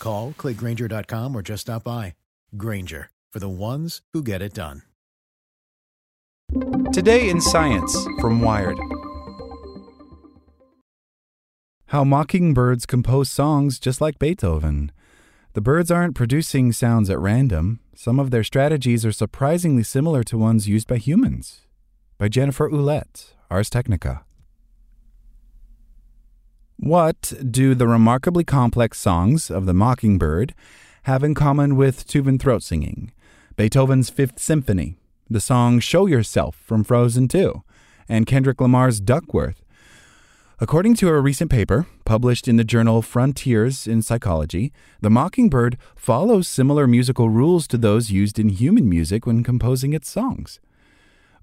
Call, clickgrainger.com, or just stop by. Grainger, for the ones who get it done. Today in Science from Wired. How mockingbirds compose songs just like Beethoven. The birds aren't producing sounds at random. Some of their strategies are surprisingly similar to ones used by humans. By Jennifer Ouellette, Ars Technica. What do the remarkably complex songs of the mockingbird have in common with Tuvan throat singing? Beethoven's Fifth Symphony, the song Show Yourself from Frozen 2, and Kendrick Lamar's Duckworth. According to a recent paper published in the journal Frontiers in Psychology, the mockingbird follows similar musical rules to those used in human music when composing its songs.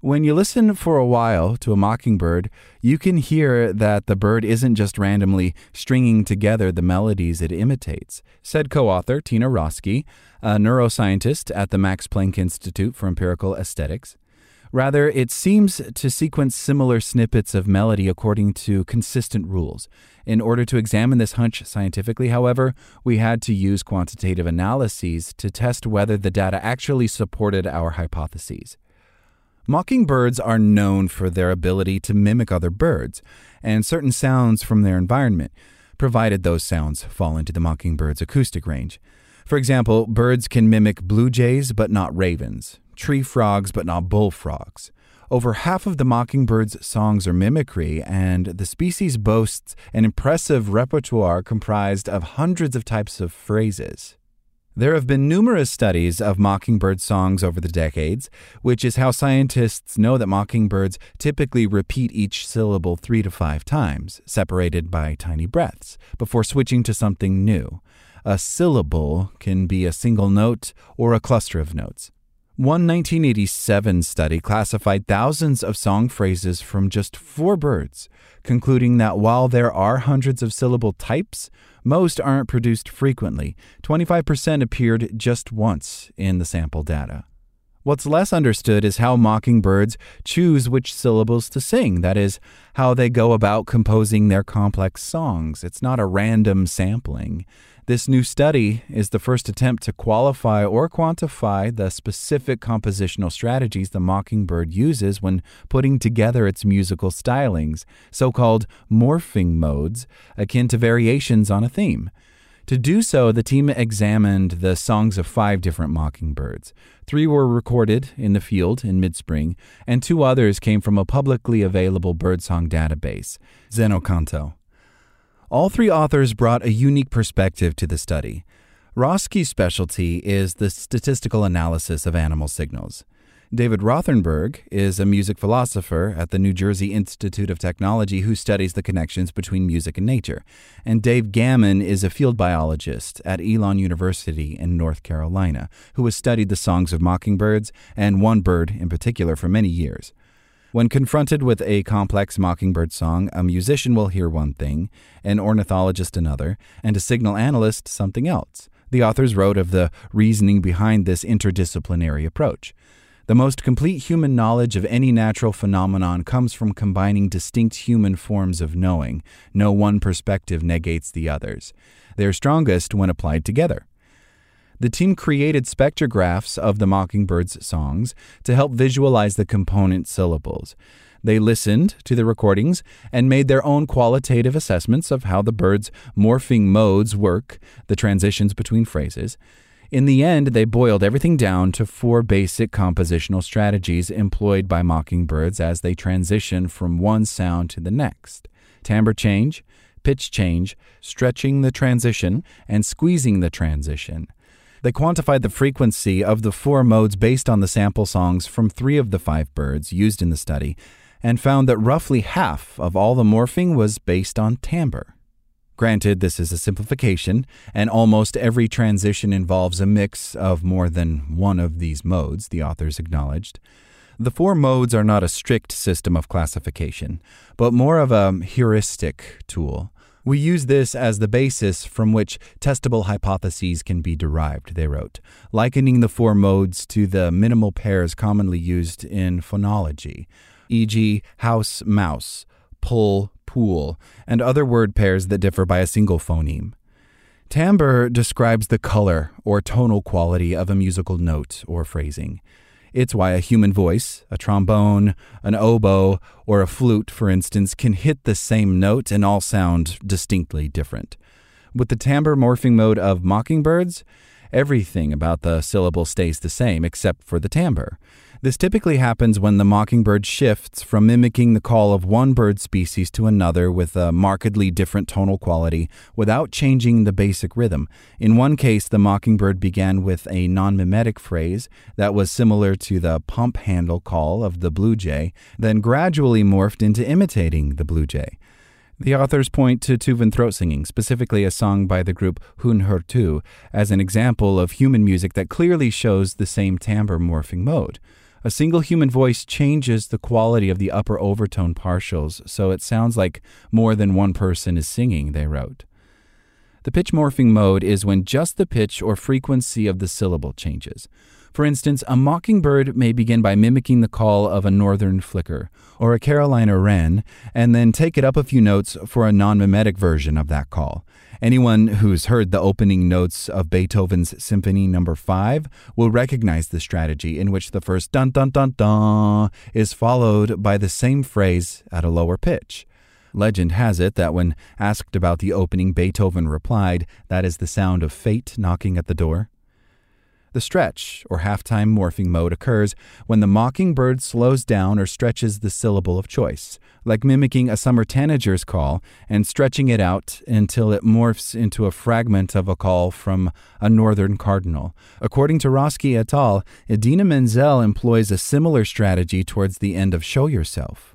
When you listen for a while to a mockingbird, you can hear that the bird isn't just randomly stringing together the melodies it imitates, said co author Tina Roeske, a neuroscientist at the Max Planck Institute for Empirical Aesthetics. Rather, it seems to sequence similar snippets of melody according to consistent rules. In order to examine this hunch scientifically, however, we had to use quantitative analyses to test whether the data actually supported our hypotheses. Mockingbirds are known for their ability to mimic other birds and certain sounds from their environment, provided those sounds fall into the mockingbird's acoustic range. For example, birds can mimic blue jays but not ravens, tree frogs but not bullfrogs. Over half of the mockingbird's songs are mimicry, and the species boasts an impressive repertoire comprised of hundreds of types of phrases. There have been numerous studies of mockingbird songs over the decades, which is how scientists know that mockingbirds typically repeat each syllable three to five times, separated by tiny breaths, before switching to something new. A syllable can be a single note or a cluster of notes. One 1987 study classified thousands of song phrases from just four birds, concluding that while there are hundreds of syllable types, most aren't produced frequently. 25% appeared just once in the sample data. What's less understood is how mockingbirds choose which syllables to sing, that is, how they go about composing their complex songs. It's not a random sampling. This new study is the first attempt to qualify or quantify the specific compositional strategies the mockingbird uses when putting together its musical stylings, so called morphing modes, akin to variations on a theme. To do so, the team examined the songs of five different mockingbirds. Three were recorded in the field in mid spring, and two others came from a publicly available birdsong database, Xeno-canto. All three authors brought a unique perspective to the study. Roeske's specialty is the statistical analysis of animal signals. David Rothenberg is a music philosopher at the New Jersey Institute of Technology who studies the connections between music and nature. And Dave Gammon is a field biologist at Elon University in North Carolina who has studied the songs of mockingbirds and one bird in particular for many years. When confronted with a complex mockingbird song, a musician will hear one thing, an ornithologist another, and a signal analyst something else. The authors wrote of the reasoning behind this interdisciplinary approach. The most complete human knowledge of any natural phenomenon comes from combining distinct human forms of knowing. No one perspective negates the others. They are strongest when applied together. The team created spectrographs of the mockingbird's songs to help visualize the component syllables. They listened to the recordings and made their own qualitative assessments of how the bird's morphing modes work, the transitions between phrases. In the end, they boiled everything down to four basic compositional strategies employed by mockingbirds as they transition from one sound to the next timbre change, pitch change, stretching the transition, and squeezing the transition. They quantified the frequency of the four modes based on the sample songs from three of the five birds used in the study and found that roughly half of all the morphing was based on timbre. Granted, this is a simplification, and almost every transition involves a mix of more than one of these modes, the authors acknowledged. The four modes are not a strict system of classification, but more of a heuristic tool. We use this as the basis from which testable hypotheses can be derived, they wrote, likening the four modes to the minimal pairs commonly used in phonology, e.g., house, mouse, pull, pool, and other word pairs that differ by a single phoneme. Timbre describes the color or tonal quality of a musical note or phrasing. It's why a human voice, a trombone, an oboe, or a flute, for instance, can hit the same note and all sound distinctly different. With the timbre morphing mode of mockingbirds, everything about the syllable stays the same except for the timbre. This typically happens when the mockingbird shifts from mimicking the call of one bird species to another with a markedly different tonal quality without changing the basic rhythm. In one case, the mockingbird began with a non mimetic phrase that was similar to the pump handle call of the blue jay, then gradually morphed into imitating the blue jay. The authors point to Tuvan throat singing, specifically a song by the group Huun-Huur-Tu, as an example of human music that clearly shows the same timbre morphing mode. A single human voice changes the quality of the upper overtone partials, so it sounds like more than one person is singing, they wrote. The pitch morphing mode is when just the pitch or frequency of the syllable changes. For instance, a mockingbird may begin by mimicking the call of a northern flicker or a Carolina wren and then take it up a few notes for a non mimetic version of that call. Anyone who's heard the opening notes of Beethoven's Symphony no. 5 will recognize the strategy in which the first dun dun dun dun is followed by the same phrase at a lower pitch. Legend has it that when asked about the opening, Beethoven replied, That is the sound of fate knocking at the door. The stretch, or halftime morphing mode, occurs when the mockingbird slows down or stretches the syllable of choice, like mimicking a summer tanager's call and stretching it out until it morphs into a fragment of a call from a northern cardinal. According to Roeske et al., Idina Menzel employs a similar strategy towards the end of Show Yourself.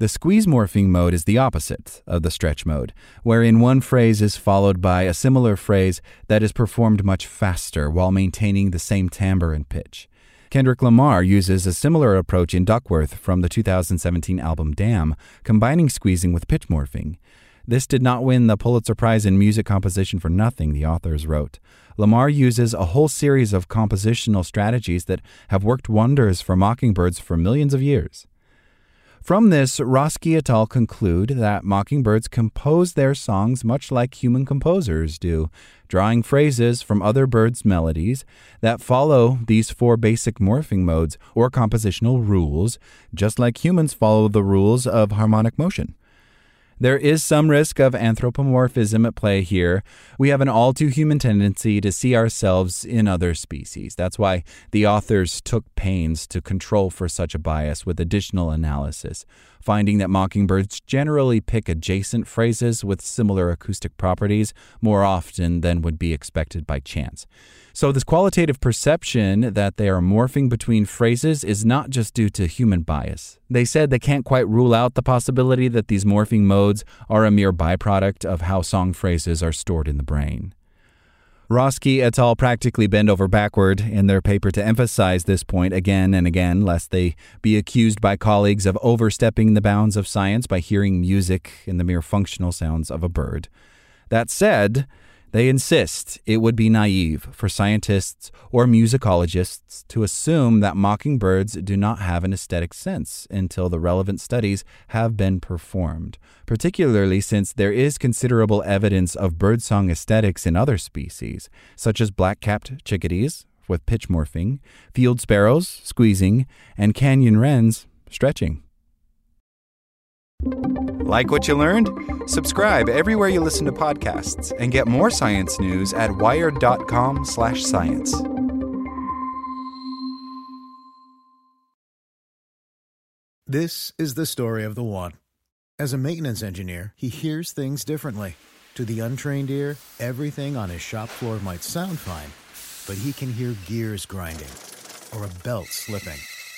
The squeeze morphing mode is the opposite of the stretch mode, wherein one phrase is followed by a similar phrase that is performed much faster while maintaining the same timbre and pitch. Kendrick Lamar uses a similar approach in Duckworth from the 2017 album Damn, combining squeezing with pitch morphing. This did not win the Pulitzer Prize in Music Composition for nothing, the authors wrote. Lamar uses a whole series of compositional strategies that have worked wonders for mockingbirds for millions of years. From this, Roeske et al. conclude that mockingbirds compose their songs much like human composers do, drawing phrases from other birds' melodies that follow these four basic morphing modes or compositional rules, just like humans follow the rules of harmonic motion. There is some risk of anthropomorphism at play here. We have an all too human tendency to see ourselves in other species. That's why the authors took pains to control for such a bias with additional analysis, finding that mockingbirds generally pick adjacent phrases with similar acoustic properties more often than would be expected by chance. So, this qualitative perception that they are morphing between phrases is not just due to human bias. They said they can't quite rule out the possibility that these morphing modes are a mere byproduct of how song phrases are stored in the brain. Roeske et al. practically bend over backward in their paper to emphasize this point again and again, lest they be accused by colleagues of overstepping the bounds of science by hearing music in the mere functional sounds of a bird. That said, They insist it would be naive for scientists or musicologists to assume that mockingbirds do not have an aesthetic sense until the relevant studies have been performed, particularly since there is considerable evidence of birdsong aesthetics in other species, such as black capped chickadees with pitch morphing, field sparrows squeezing, and canyon wrens stretching. Like what you learned? Subscribe everywhere you listen to podcasts and get more science news at wired.com/science. This is the story of the one. As a maintenance engineer, he hears things differently. To the untrained ear, everything on his shop floor might sound fine, but he can hear gears grinding or a belt slipping.